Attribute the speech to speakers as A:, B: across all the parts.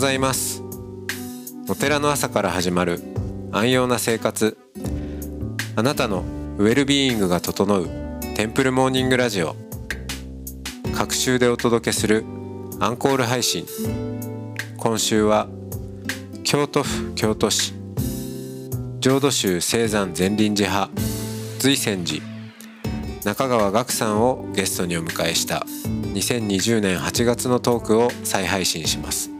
A: ございます。お寺の朝から始まる安養な生活。あなたのウェルビーイングが整うテンプルモーニングラジオ。各週でお届けするアンコール配信。今週は京都府京都市。浄土宗青山善林寺派。随泉寺。中川岳さんをゲストにお迎えした。2020年8月のトークを再配信します。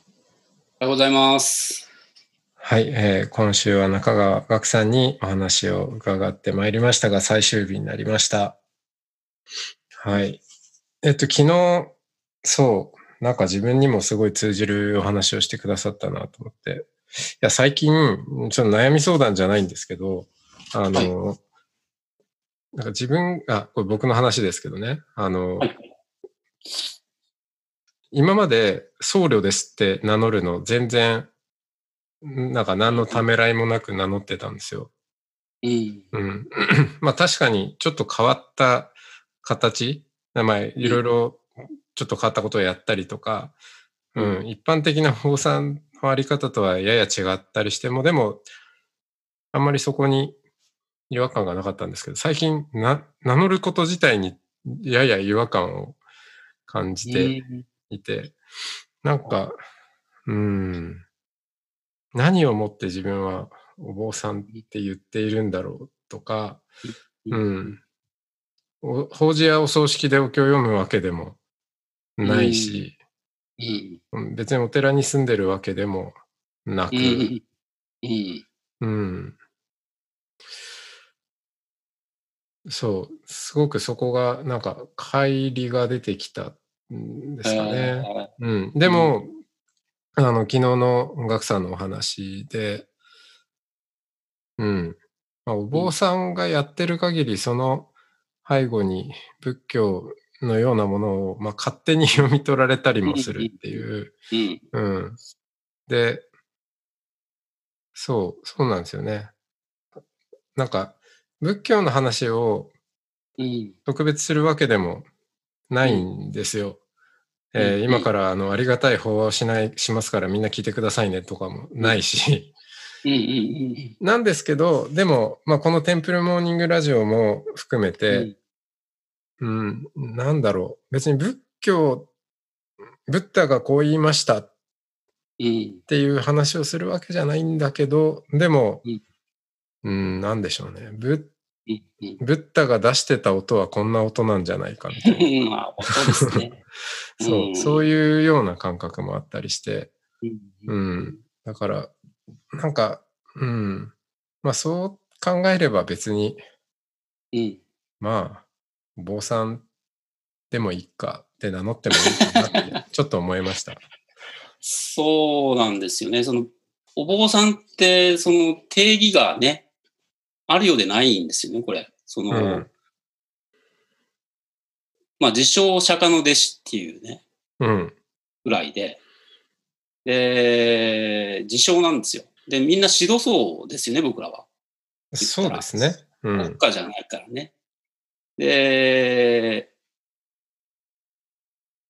B: おはようございます。
A: はい、えー今週は中川岳さんにお話を伺ってまいりましたが、最終日になりました。はい。えっと、昨日、そう、なんか自分にもすごい通じるお話をしてくださったなと思って。いや、最近、ちょっと悩み相談じゃないんですけど、あの、なんか自分、あ、これ僕の話ですけどね、あの、
B: はい
A: 今まで僧侶ですって名乗るの全然、なんか何のためらいもなく名乗ってたんですよ。
B: うん。
A: うん。まあ確かにちょっと変わった形、まあいろいろちょっと変わったことをやったりとか、う、
B: うん
A: 一般的な法産のあり方とはやや違ったりしても、でも、あんまりそこに違和感がなかったんですけど、最近な名乗ること自体にやや違和感を感じて、いて、なんか、うん、何をもって自分はお坊さんって言っているんだろうとか、
B: う。
A: うん。法事やお葬式でお経を読むわけでもないし、
B: うん。
A: うん。別にお寺に住んでるわけでもなく、
B: うん。
A: そう、すごくそこがなんか乖離が出てきたんですかね。うん、でも、あの、昨日の音楽さんのお話で、うん。まあ、お坊さんがやってる限り、その背後に仏教のようなものを、まあ、勝手に 読み取られたりもするっていう。
B: うん。
A: うん。で、そう、そうなんですよね。なんか、仏教の話を
B: うん。
A: 特別するわけでもないんですよ。えー
B: うん
A: 今からあのありがたい法話をしないしますからみんな聞いてくださいねとかもないし、
B: うん。うん。
A: なんですけどでも、まあ、このテンプルモーニングラジオも含めて、うんなんだろう別に仏教ブッダがこう言いましたっ
B: うん。
A: ていう話をするわけじゃないんだけどでも
B: うん、
A: うん、なんでしょうねブッ
B: うん。
A: ブッダが出してた音はこんな音なんじゃないかみたいな
B: そうですね。
A: そういうような感覚もあったりして、
B: うん。
A: うん。だから、なんか、うん。まあそう考えれば別に、
B: うん。
A: まあ、お坊さんでもいいかって名乗ってもいいかなって、ちょっと思いました。
B: そうなんですよね。その、お坊さんって、その定義がね、あるようでないんですよね、これ。その、
A: うん。
B: まあ、自称釈迦の弟子っていうね、
A: うん。
B: ぐらいで、で、自称なんですよ。で、みんな指導層ですよね、僕らは。
A: そうですね。うん。
B: 国家じゃないからね。で、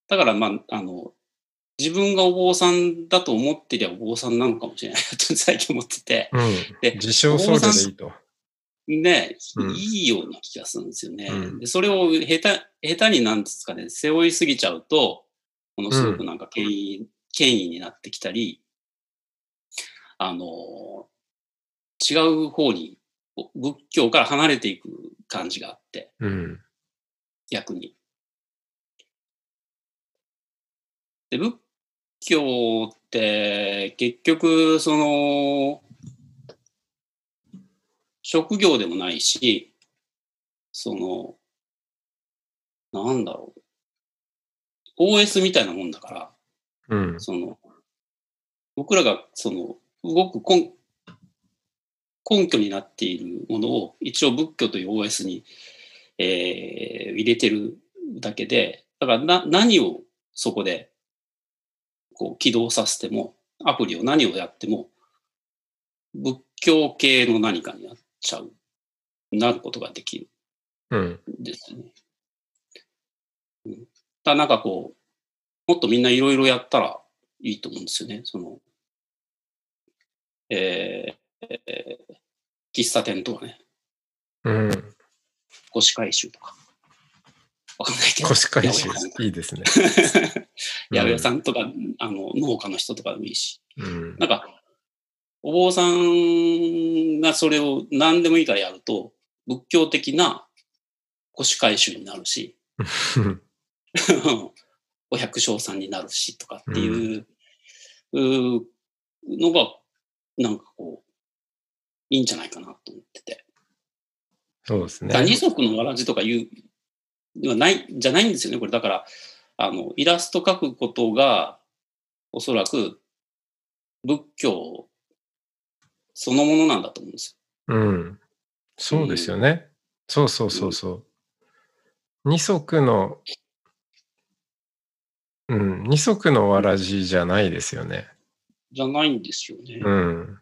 B: だから、まあ、あの、自分がお坊さんだと思ってりゃお坊さんなのかもしれないと最近思ってて、
A: うん。
B: で
A: 自称僧侶でいいと。
B: ね、
A: うん
B: いいような気がするんですよね。
A: うん
B: でそれを下手、下手になんですかね、背負いすぎちゃうと、ものすごくなんか権威、権威になってきたり、あの、違う方に、仏教から離れていく感じがあって、
A: うん。
B: 逆に。で、仏教って結局、その、職業でもないし、その、なんだろう。OS みたいなもんだから、
A: うん。
B: その、僕らがその動く根根拠になっているものを一応仏教という OS に、えー入れてるだけで、だからな何をそこでこう起動させても、アプリを何をやっても、仏教系の何かになっちゃう、なることができる
A: うん。
B: んですね。うん、だなんかこう、もっとみんないろいろやったらいいと思うんですよね。その、えーえー喫茶店とかね、
A: うん。
B: 腰回収とか。わかんないけど。
A: 腰回収。いいですね。
B: 八百屋さんとか、あの、農家の人とかでもいいし。
A: うん。
B: なんか、お坊さんがそれを何でもいいからやると、仏教的な腰回収になるし、お百姓さんになるしとかっていう、のが、なんかこう、いいんじゃないかなと思ってて。
A: そうですね。
B: 二足のわらじとかいうのはない、じゃないんですよね、これ。だから、あの、イラスト描くことが、おそらく、仏教そのものなんだと思うんです
A: うん。そうですよね。そうそうそうそう。二足の、うん、二足のわらじじゃないですよね。
B: よ。じゃないんですよね。
A: うん。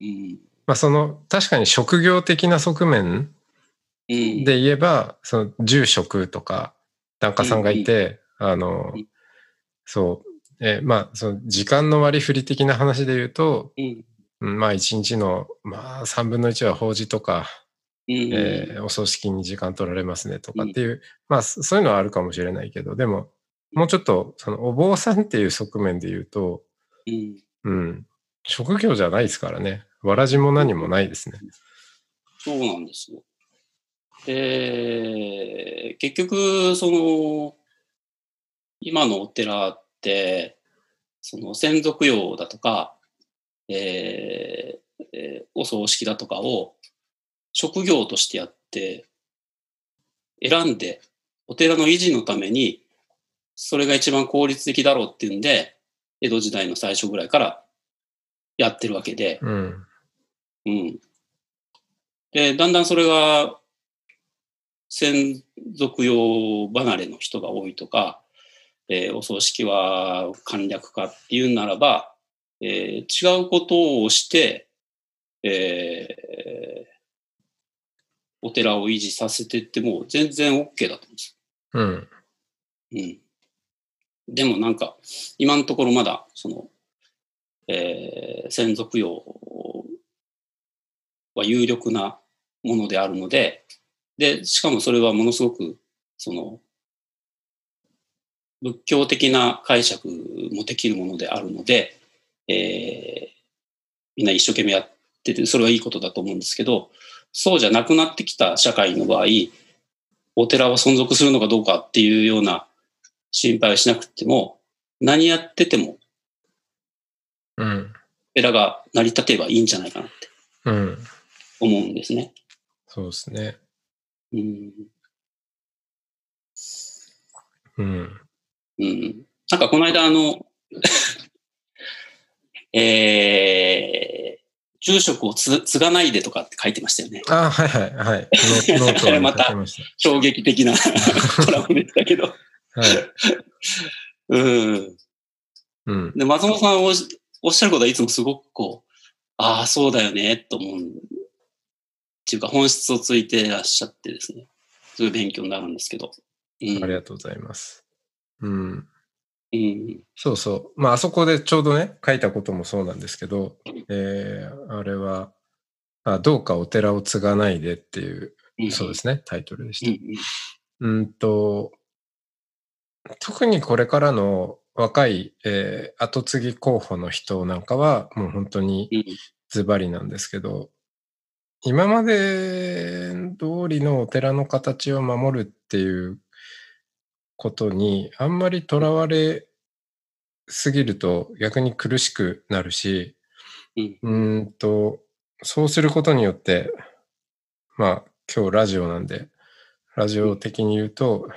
B: うん。
A: まあその、確かに職業的な側面
B: うん。
A: で言えば、その住職とか、檀家さんがいて、あの
B: うん、
A: そう、えーまあその時間の割り振り的な話で言うと、
B: うん。
A: うんまあ一日の、まあ3分の1は法事とか、
B: うん。
A: えーお葬式に時間取られますねとかっていう、まあそそういうのはあるかもしれないけど、でも、もうちょっと、そのお坊さんっていう側面で言うと、
B: うん。
A: うん、職業じゃないですからね。わらじも何もないですね。
B: そうなんですよ。で、結局、その、今のお寺って、その先祖供養だとか、えーえーお葬式だとかを職業としてやって、選んで、お寺の維持のために、それが一番効率的だろうっていうんで、江戸時代の最初ぐらいからやってるわけで、
A: うん。
B: うん。で、だんだんそれが、先祖供養離れの人が多いとか、えーお葬式は簡略化っていうならば、えー違うことをして、えーお寺を維持させてっても全然 OK だと思うんです
A: うん。
B: うん。でもなんか、今のところまだ、その、えー先祖供養は有力なものであるので、で、しかもそれはものすごく、その、仏教的な解釈もできるものであるので、えーみんな一生懸命やってて、それはいいことだと思うんですけど、そうじゃなくなってきた社会の場合、お寺は存続するのかどうかっていうような心配をしなくても、何やってても、
A: うん。
B: お寺が成り立てばいいんじゃないかなって
A: うん。
B: 思うんですね。
A: そうですね。
B: うん。
A: うん。
B: うん。なんかこの間あの、えー、住職をつ継がないでとかって書いてましたよね。
A: あはいはいはい。ノノートに
B: また衝撃的な コラムでしたけど。
A: た。はい。
B: うん。
A: うん。
B: で、松本さんおっしおっしゃることはいつもすごくこう、ああ、そうだよね、と思う。っていうか本質をついてらっしゃってですね。すごい勉強になるんですけど。うん。
A: ありがとうございます。うん。
B: うん。
A: そうそう。まあ、あそこでちょうどね、書いたこともそうなんですけど、えー、あれは、あどうかお寺を継がないでっていう、
B: うん。
A: そうですね、タイトルでし
B: うん
A: た。うんと、特にこれからの若い、えー後継ぎ候補の人なんかは、もう本当に
B: うん。
A: ズバリなんですけど、今まで通りのお寺の形を守るっていうことにあんまりとらわれすぎると逆に苦しくなるし、
B: うん
A: うーんと、そうすることによって、まあ今日ラジオなんで、ラジオ的に言うと、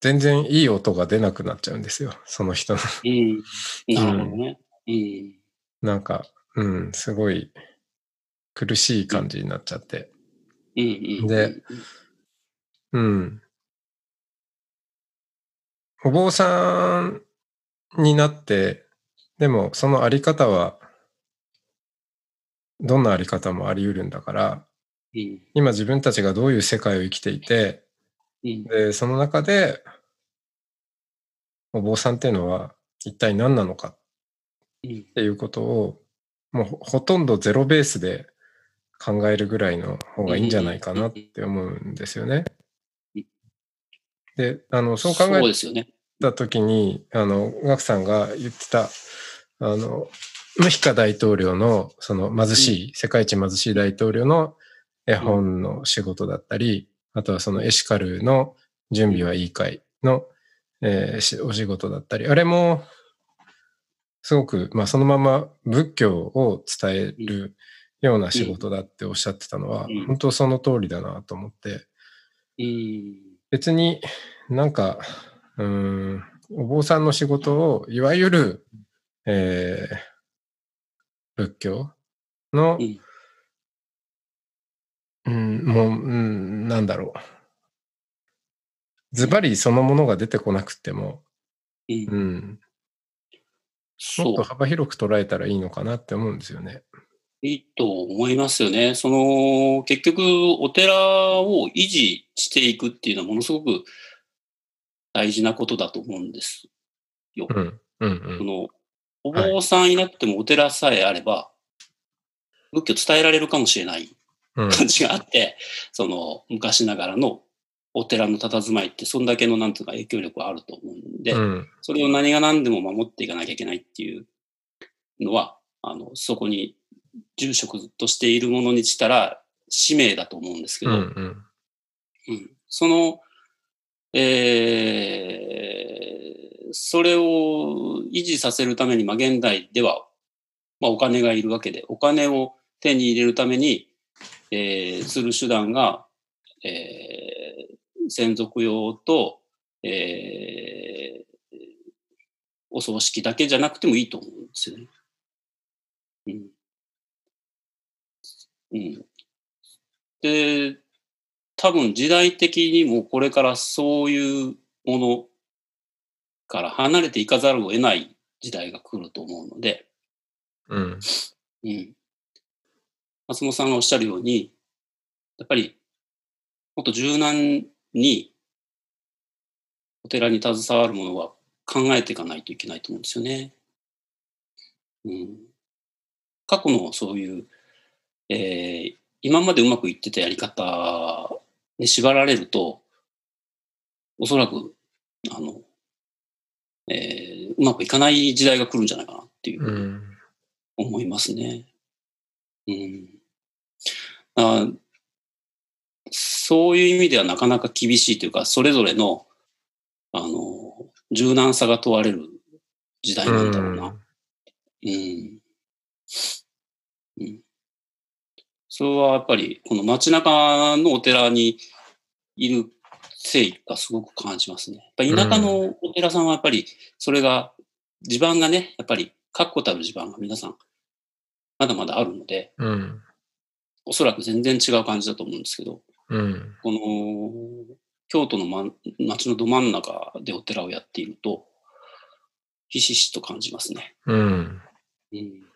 A: 全然いい音が出なくなっちゃうんですよ、その人の。
B: うん。なるほどね。うん。
A: なんか、うん、すごい苦しい感じになっちゃって。
B: うんうん。
A: でうん。お坊さんになって、でもそのあり方は、どんなあり方もあり得るんだから、
B: うん。
A: 今自分たちがどういう世界を生きていて、
B: うん。
A: で、その中で、お坊さんっていうのは一体何なのか
B: うん。
A: っていうことを、もうほほとんどゼロベースで考えるぐらいの方がいいんじゃないかなって思うんですよね。
B: うん。
A: で、あの、そう考え。たときに、あの、ガクさんが言ってた、あの、ムヒカ大統領の、その貧しい、世界一貧しい大統領の絵本の仕事だったり、あとはそのエシカルの準備はいいかいの、えーしお仕事だったり、あれも、すごく、まあそのまま仏教を伝えるような仕事だっておっしゃってたのは、
B: うん
A: 本当その通りだなと思って、
B: うん。
A: 別になんか、うーん、お坊さんの仕事を、いわゆる、えー仏教の、うん、もう、うん、なんだろう。ズバリそのものが出てこなくても、
B: うん
A: うん、もっと。幅広く捉えたらいいのかなって思うんですよね。
B: いいと思いますよね。その、結局、お寺を維持していくっていうのはものすごく大事なことだと思うんですよ。
A: うん、うん、
B: その、お坊さんいなくてもお寺さえあれば、仏教伝えられるかもしれない
A: うん、うん、
B: 感じがあって、その、昔ながらのお寺の佇まいって、そんだけの、なんていうか、影響力はあると思うんで、
A: うん、
B: それを何が何でも守っていかなきゃいけないっていうのは、あの、そこに住職としているものにしたら使命だと思うんですけ
A: うん、
B: ど、
A: うん、
B: うんその、えーそれを維持させるために、まあ、現代では、まあ、お金がいるわけで、お金を手に入れるために、えーする手段が、えー専属用と、えーお葬式だけじゃなくてもいいと思うんですよね。うん。うん。で、多分時代的にもこれからそういうものから離れていかざるを得ない時代が来ると思うので、
A: うん、
B: うん。松本さんがおっしゃるように、やっぱりもっと柔軟にお寺に携わるものは考えていかないといけないと思うんですよね。うん。過去のそういう、えー今までうまくいってたやり方に縛られると、おそらく、あの、えーうまくいかない時代が来るんじゃないかなっていう。
A: うん、
B: 思いますね。うん。あそういう意味ではなかなか厳しいというか、それぞれの、あの、柔軟さが問われる時代なんだろうな。うん。うん。それはやっぱり、この街中のお寺にいる誠意がすごく感じますね。やっぱ田舎のお寺さんはやっぱり、それが、地盤がね、やっぱり確固たる地盤が皆さん、まだまだあるので、
A: うん、
B: おそらく全然違う感じだと思うんですけど、
A: うん、
B: この、京都の、ま、街のど真ん中でお寺をやっていると、ひしひしと感じますね。
A: うん。
B: うん。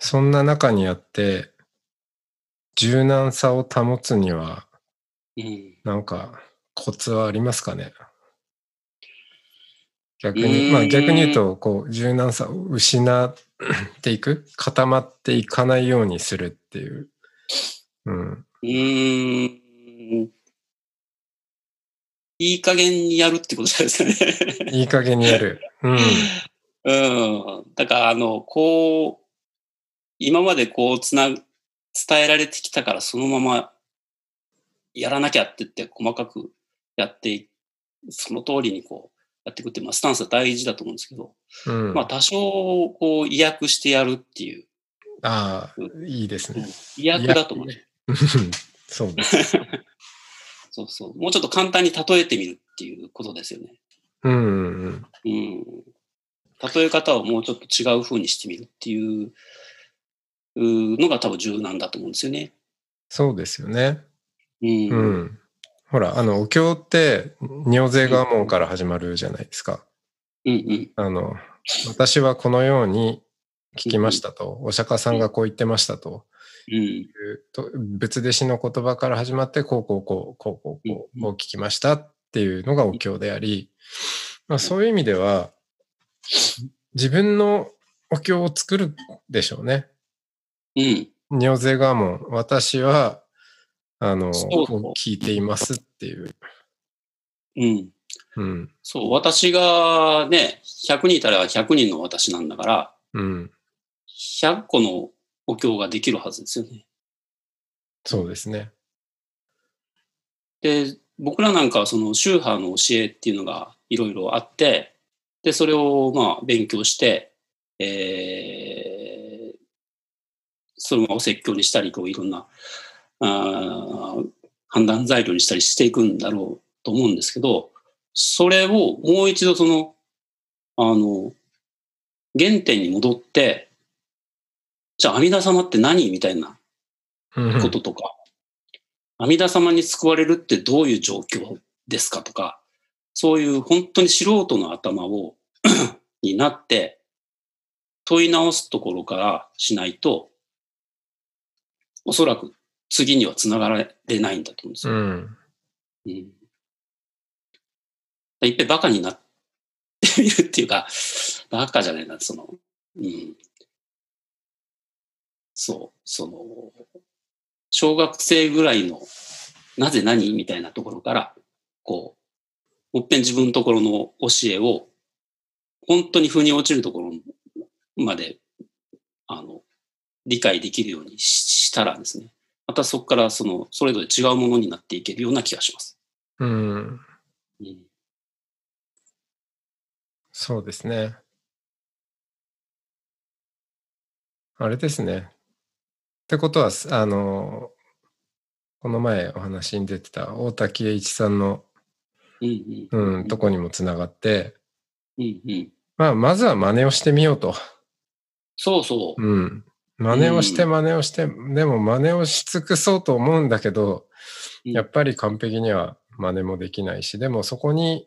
A: そんな中にあって、柔軟さを保つには、
B: うん。
A: なんかコツはありますかね？逆に、
B: ん
A: まあ逆に言うと、こう、柔軟さを失っていく 固まっていかないようにするっていう。うん。
B: うーん。いい加減にやるってことじゃないですかね。
A: いい加減にやる。うん。
B: うん。だから、あの、こう、今までこう、つな、伝えられてきたから、そのままやらなきゃって言って、細かくやってい、その通りにこう、やっていくってまあ、スタンスは大事だと思うんですけど、
A: うん。
B: まあ、多少、こう、意訳してやるっていう、
A: ああ、いいですね。
B: 意訳だと思う。
A: うん そうです。
B: そうそう。もうちょっと簡単に例えてみるっていうことですよね。
A: うんうんうん。
B: うん。例え方をもうちょっと違う風にしてみるっていううのが多分重要なんだと思うんですよね。
A: そうですよね。
B: うん。
A: う
B: うん
A: ん。ほら、あの、お経って、尿税が門から始まるじゃないですか。
B: うん
A: あの、私はこのように聞きましたと、お釈迦さんがこう言ってましたと
B: うん。
A: 仏弟子の言葉から始まって、こうこうこう、こうこうこう、
B: うん
A: こう聞きましたっていうのがお経であり、まあそういう意味では、自分のお経を作るでしょうね。
B: うん。
A: 尿税が門、私は、あの、
B: そうそ
A: う聞いていますっていう。
B: うん。
A: うん。
B: そう、私がね、100人いたら100人の私なんだから、
A: うん。
B: 100個のお経ができるはずですよね。
A: そうですね。
B: で、僕らなんかはその宗派の教えっていうのがいろいろあって、で、それをまあ勉強して、えー、そのままお説教にしたり、こういろんな、あー判断材料にしたりしていくんだろうと思うんですけど、それをもう一度その、あの、原点に戻って、じゃあ阿弥陀様って何みたいな
A: うん。
B: こととか、阿弥陀様に救われるってどういう状況ですかとか、そういう本当に素人の頭を になって問い直すところからしないと、おそらく次にはつながれないんだと思うんですよ。
A: うん。
B: うん。いっぺんバカになってみるっていうか、バカじゃないな、その、うん。そう、その、小学生ぐらいの、なぜ何みたいなところから、こう、もっぺん自分のところの教えを、本当に腑に落ちるところまで、あの、理解できるようにししたらですね、またそこからその、それぞれ違うものになっていけるような気がします。
A: うん。
B: うん
A: そうですね。あれですね。ってことは、あの、この前お話に出てた大滝栄一さんの、
B: うんうん
A: うん、とこにもつながって、
B: うんうん
A: まあ、まずは真似をしてみようと。
B: そうそう。
A: うん。真似をして
B: うん
A: 真似をして、でも真似をし尽くそうと思うんだけど、
B: うん
A: やっぱり完璧には真似もできないし、でもそこに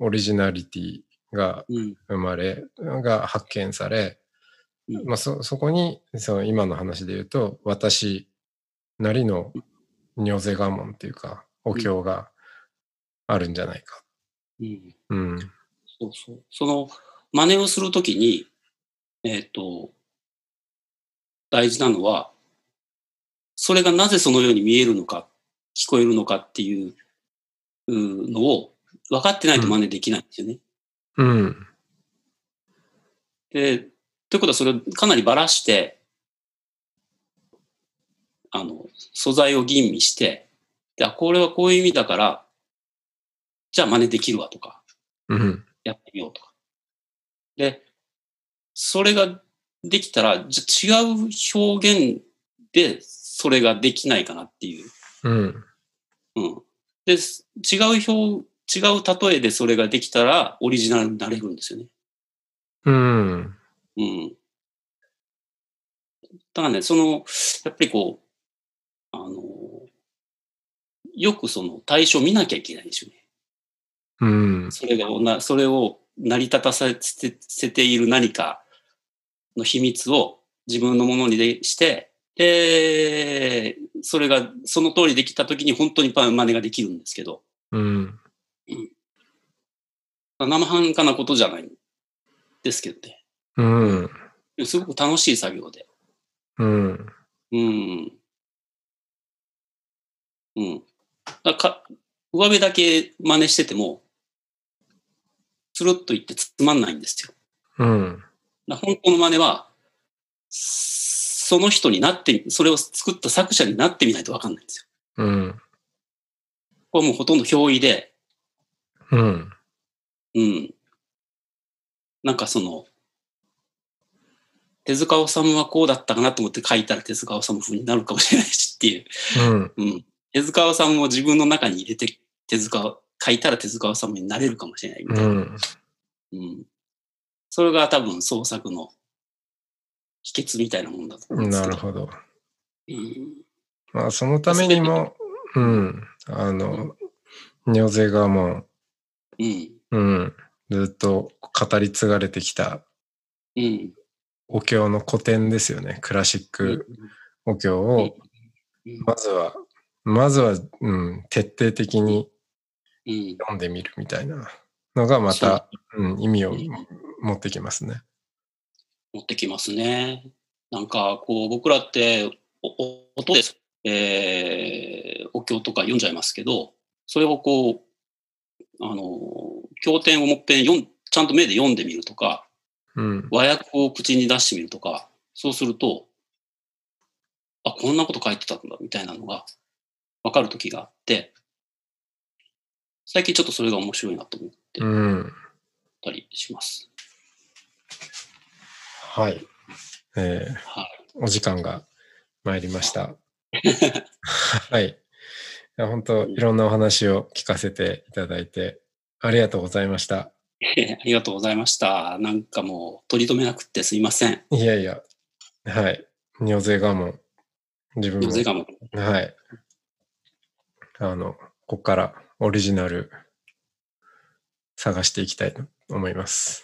A: オリジナリティが
B: うん
A: 生まれ、が発見され、
B: うん
A: まあ、そそこにその今の話で言うと私なりの尿税我門っていうかお経があるんじゃないか。
B: うん
A: うん。
B: そうそう。その真似をするときに、えっ、と、大事なのは、それがなぜそのように見えるのか、聞こえるのかっていううのを分かってないと真似できないんですよね。
A: うん。
B: で、ということはそれをかなりばらして、あの、素材を吟味して、で、あこれはこういう意味だから、じゃあ真似できるわとか、
A: うん。
B: やってみようとか。で、それができたら、じゃあ違う表現でそれができないかなっていう。
A: うん。
B: うん。で、す違う表、違う例えでそれができたらオリジナルになれるんですよね。
A: うん。
B: うん。だからね、その、やっぱりこう、あの、よくその対象を見なきゃいけないんですよね。
A: うん。
B: それがな、それを成り立たせせている何かの秘密を自分のものにでして、で、それがその通りできたときに本当にパン真似ができるんですけど、
A: うん。
B: 生半可なことじゃないんですけどね。
A: うん。
B: すごく楽しい作業で。
A: うん。
B: うん。うん。だか上辺だけ真似してても、つるっと言ってつまんないんですよ。
A: うん。
B: だ本当の真似は、その人になって、それを作った作者になってみないとわかんないんですよ。
A: うん。
B: これはもうほとんど表意で、
A: うん。
B: うん。なんかその、手塚治虫はこうだったかなと思って書いたら手塚治虫風になるかもしれないしっていう。
A: うん。
B: うん。手塚治虫も自分の中に入れて、手塚を書いたら手塚治虫になれるかもしれないみたいな。
A: うん。
B: うん。それが多分創作の秘訣みたいなもんだと思うんですけど。
A: なるほど。
B: うん、
A: まあ、そのためにも、うん、あの、尿税がも
B: うん、
A: う、うん、ずっと語り継がれてきた
B: うん。
A: お経の古典ですよね。クラシックお経を、
B: うん。
A: まずは、まずは、うん、徹底的に
B: うん、
A: 読んでみるみたいなのがまた、うん、意味を
B: うん
A: 持ってきますね。
B: 持ってきますね。なんかこう僕らって音で、えーお経とか読んじゃいますけどそれをこうあの経典をもっぺん読んちゃんと目で読んでみるとか
A: うん。
B: 和訳を口に出してみるとかそうするとあこんなこと書いてたんだみたいなのが分かる時があって最近ちょっとそれが面白いなと思っ
A: うん。
B: たりします。
A: はい。えー
B: はい
A: お時間が参りました。はい。いや本当いろんなお話を聞かせていただいてありがとうございました。
B: ありがとうございました。なんかもう取り留めなくってすいません。
A: いやいや、はい。尿税がも自分も、
B: ぜがも
A: はい。あの、ここからオリジナル探していきたいと思います。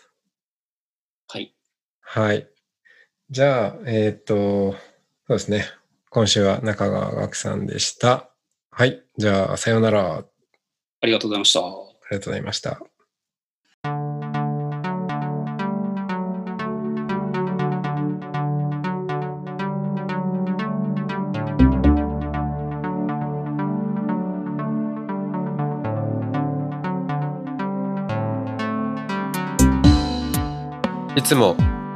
B: はい。
A: はい。じゃあ、えっ、と、そうですね。今週は中川岳さんでした。はい。じゃあ、さようなら。あり
B: ありがとうございました。
A: がとうございました。いつも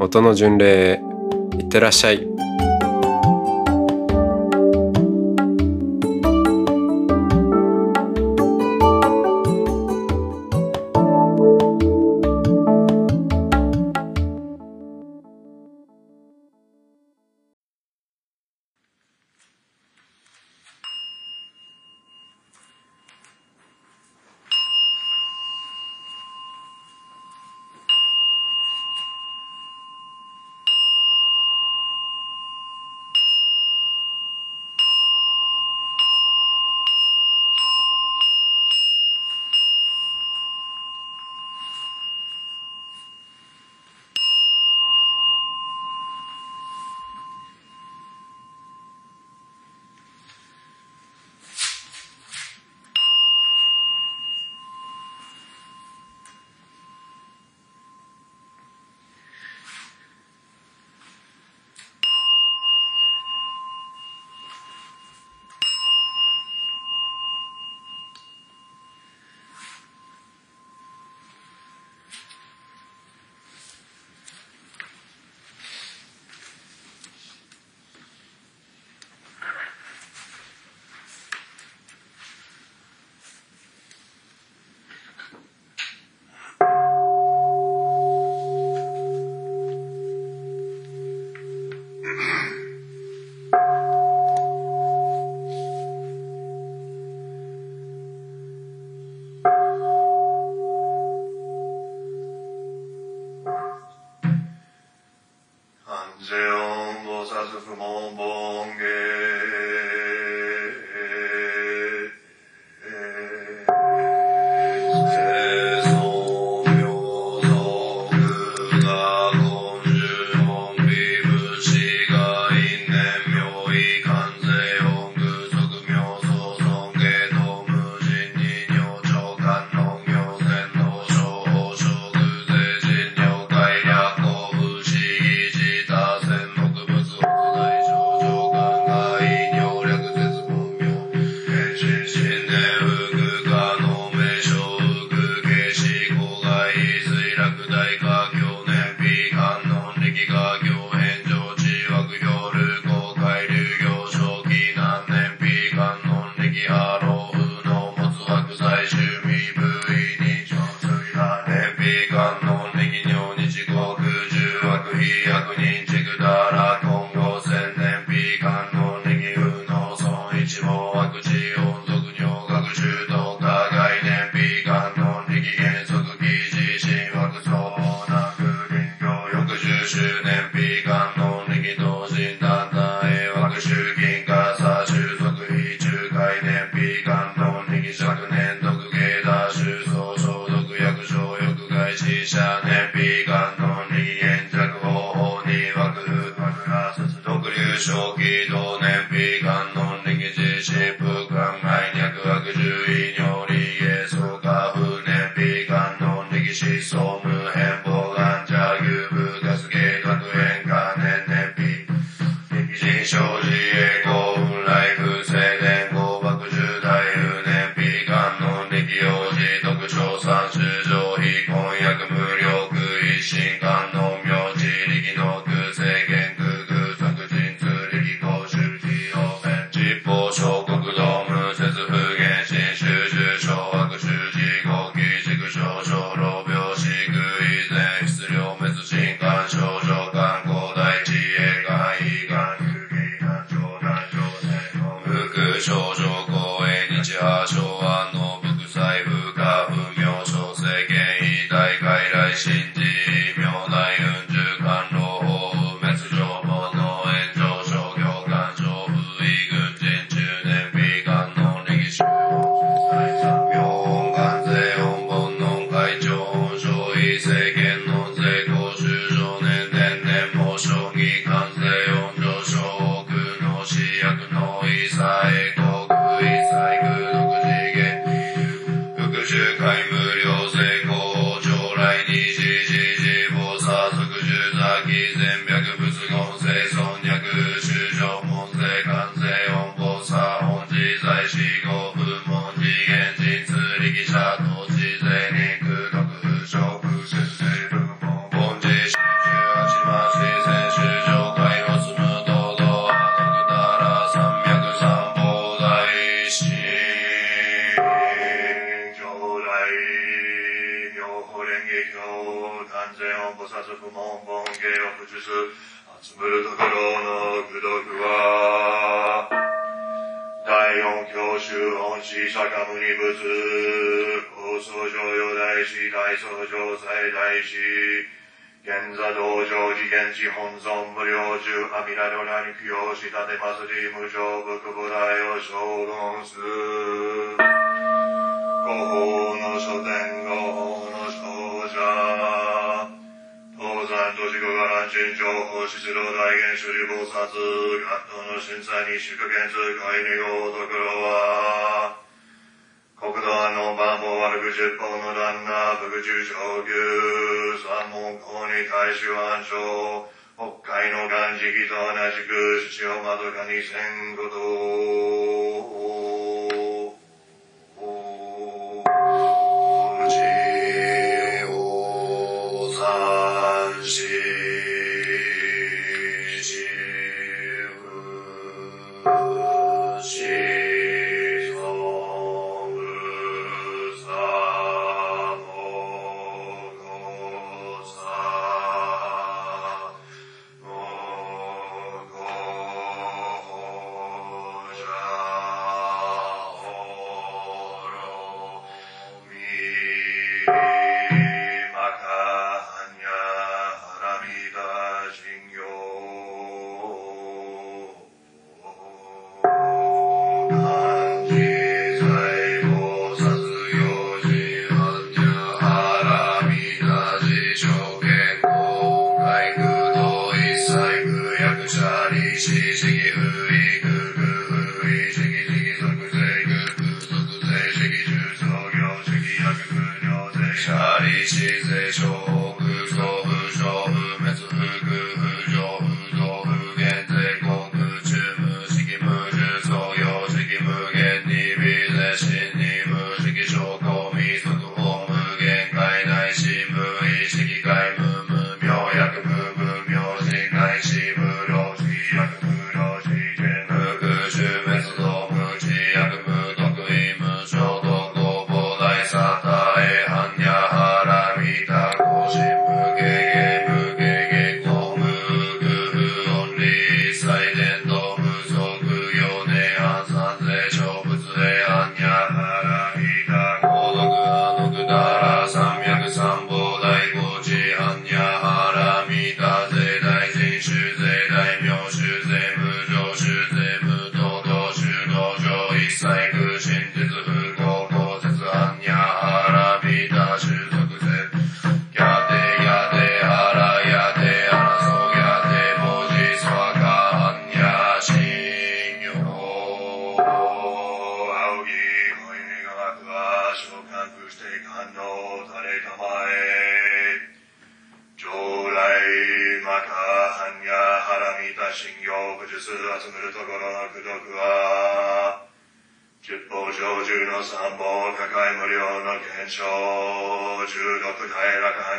A: 音の巡礼へいってらっしゃい。
C: シシャネピガンの二円弱方法にわくる、マグラス独流正気積む
D: ところの愚毒は、第四教習本師釈迦無二仏、高僧上用大師、大僧上最大師、現座道場次元地本尊無量中阿弥陀如来に供養し立てますり無常仏菩提を称論す。ご法の書店神情報出老大元菩薩、の震災に通ところは、国土案の番号悪く十方の旦那、福中昇級、三門公に大衆暗症、北海の岩石と同じく、獅をまどかにせんこと、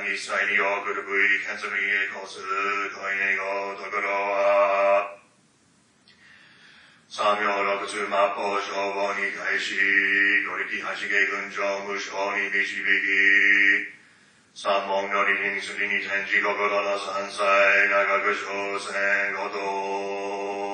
D: 一切によくるくいけつみこすといごところは三明六通末法消防に対し五力八芸群長無償に導き三門より品すりに天地心の三歳長く挑戦ごと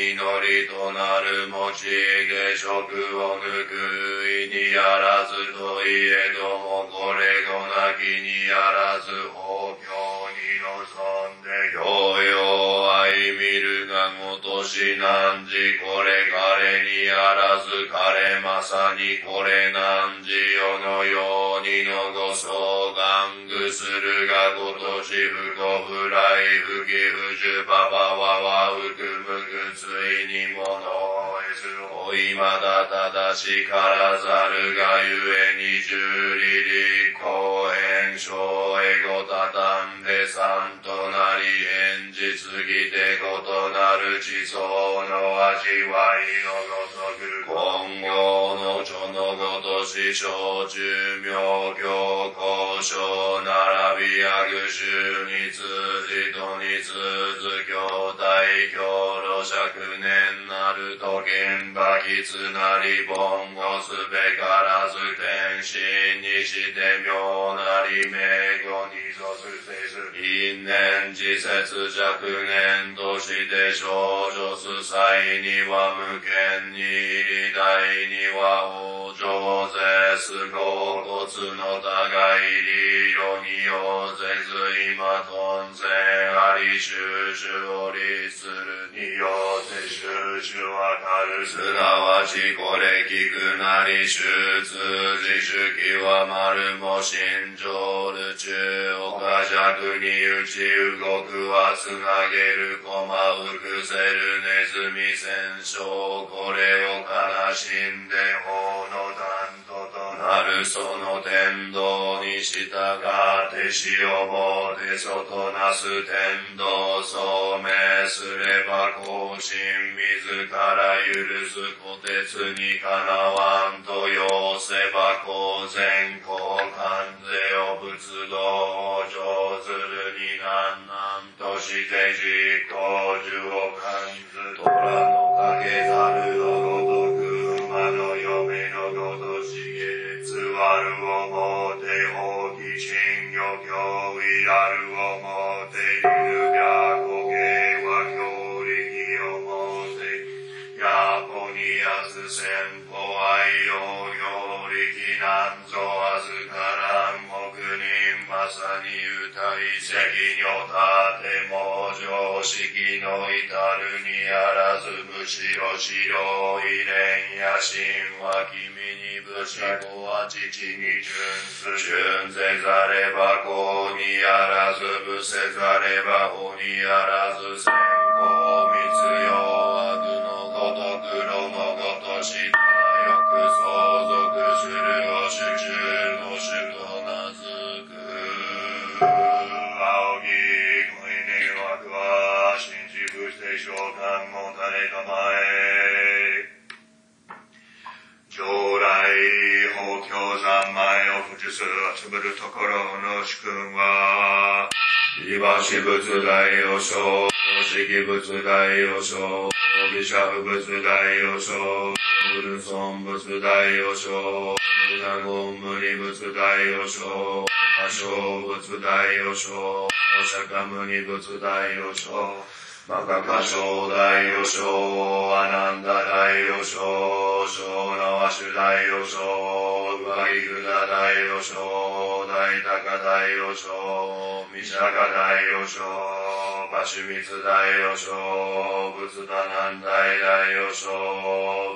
C: 祈りとなる持ち下食を抜くいにあらずといえどもこれごなきにあらず法教んで教養愛見るがごとしなんじこれ彼にあらず彼まさにこれなんじ世のようにのご相願ぐするがごとし不幸不来不義不樹パパはわうくむくついにものおいまだただしからざるがゆえに十里立公演小エゴたたんで三となり演じすぎて異なる地層の味わいのごとく今後の書のごとし小寿命教交渉並びやぐ衆に通じとに通ず兄弟教路釈年なる時と現場きつなり凡語すべからず天心にして妙なり名語に属せず因年自節若年として少女す際には無権に入り大には往生ぜすご骨の互い理路に応ぜず今頓然あり収集を立するによって収集わかるすなわちこれきくなり出自主記は丸も心情る中岡弱に打ち動くはつなげる駒うくせるネズミ戦勝これを悲しんで法のたなるその天道に従って死をもて外なす天道聡明すれば更新自ら許す虎鉄にかなわんと要せば公然公関税を仏道を上ずるになんなんとして実行樹を感ず虎の影ざるのげつわるをもておき珍魚教威あるをもて犬が焦げは強力をもてやぽにやす先方愛用領力なんぞあずからさに歌い責女たても常識の至るにあらずむしろ白い蓮や神は君にぶし子は父に純す純ぜざれば子にあらずぶせざれば子にあらず先行密用悪のごとくろのごとしたらよく相続将来法教三昧を不術集めるところの主君はいわし仏大王将式仏大王将ビシャフ仏大王将ウルソン仏大王将ウダゴンムニ仏大王将阿生仏大王将釈迦牟尼仏大王将マカカ小大王将アナンダ大王将小ナワシュ大王将バギグダ大王将大高大王将ミシャカ大王将バシュミツ大王将仏ダナン大大王将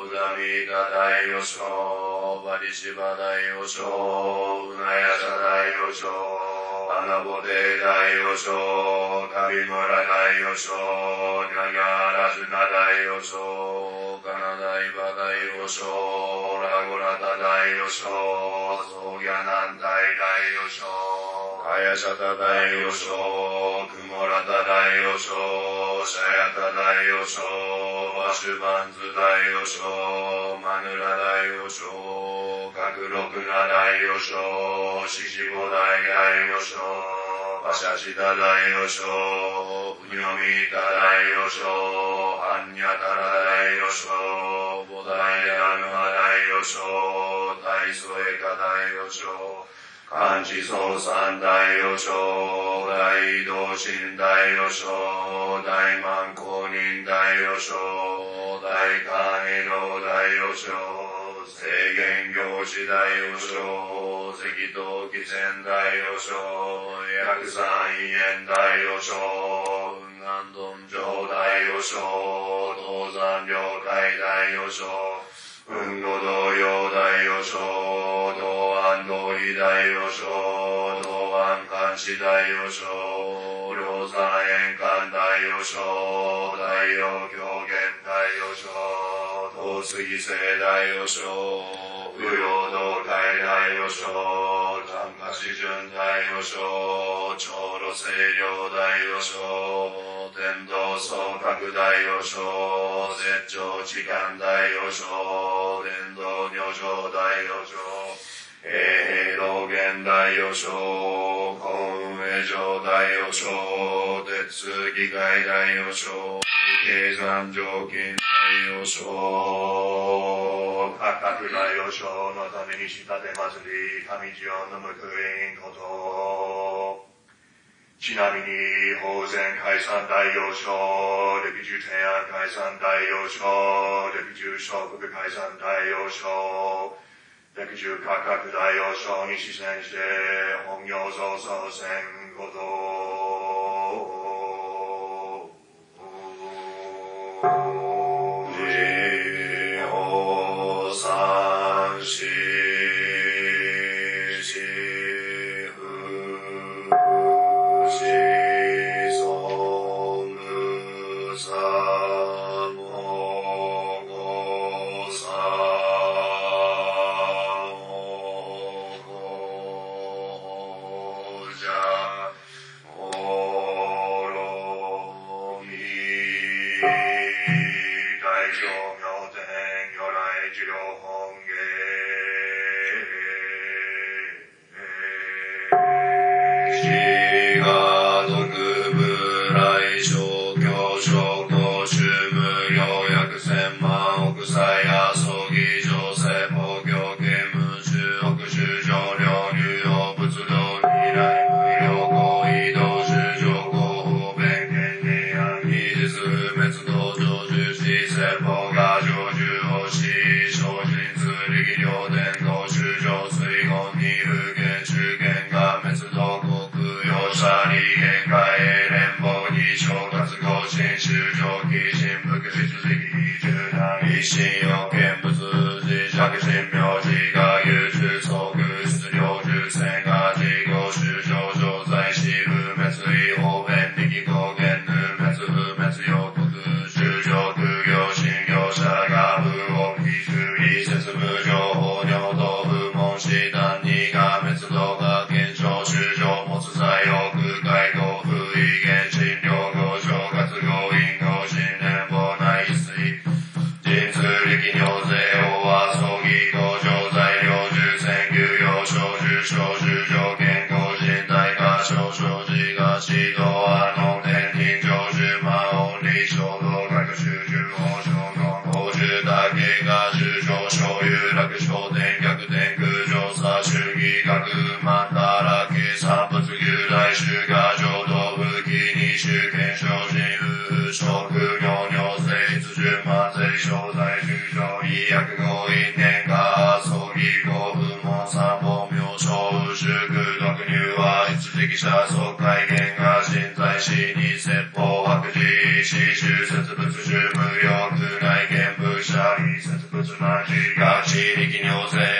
C: ブダミーダ大王将バリシバ大王将ウナヤサ大王将穴ぼて大王将、旅村大王将、にゃぎゃらずな大王将、かな大場大王将、ラゴラタ大王将、そうぎゃなん大大王将、かやしゃた大王将、くもらた大王将、しゃやた大王将、わしゅばんず大王将、まぬら大王将、かくろくな大王将、ししぼ大大王将、わしゃした大王将、ふにょみた大王将、はんにゃたら大王将、ぼ大やぬま大王将、大そえか大王将、漢字総三大王将、大道神大王将、大満公認大王将、大官への大王将、制限行事大王将、赤道貴前大王将、薬山院大王将、雲安頓上大王将、東山領海大王将、雲後道陽大王将、道安道理大王将、道安監視大王将、両山円環大王将、大陽狂言大王将、東杉聖大王将、不陽道海大王将、丹下四順大王将、長路清涼大王将、天道総閣大王将、絶頂時間大王将、天道女上大王将、平道元大王将、本上上大王将、鉄議会大王将、経山上金大王将、八角大王将のために仕立て祭り、上地をのむくいんこと。ちなみに、法然解散大王将、歴中天安解散大王将、歴中小国解散大王将、歴中価格大王将に視線して、本業造創戦こと。料空内見部者理説物内地学士力尿税交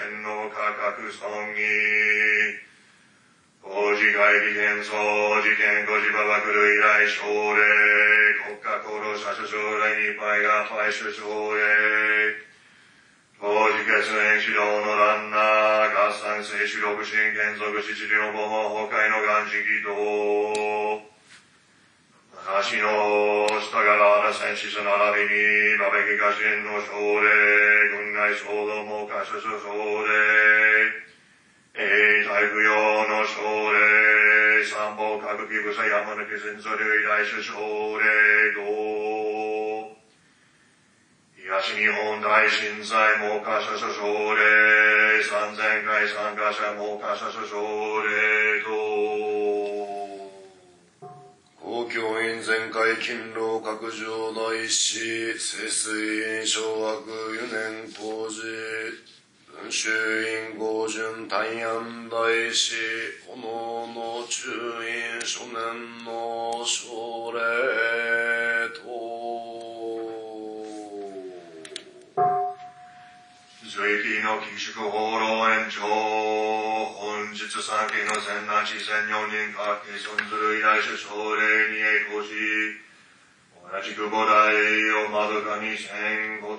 D: 天皇価格尊義工事会議変装事件五次馬爆類来奨励。国家功労者首相来にパイがパイ首奨励当時決年指導のランナー合算性主力神剣属死治療母崩壊の元時期と足の戦士並びに馬べき家臣の奨励軍外衝動も過失奨励永在不要の奨励三宝歌舞伎武者山抜き戦争類大首奨励と東日本大震災猛火者諸奨励三千回参加者猛火者諸奨励と
C: 公教員全会勤労閣上大師清水院小学4年工事文集院合順大安大師炎の中院初年の奨励と
D: 随記の寄宿放浪延長本日先の千那地千四人各家尊ずる依頼者奨励に栄光し同じく五代をまどかにせんこ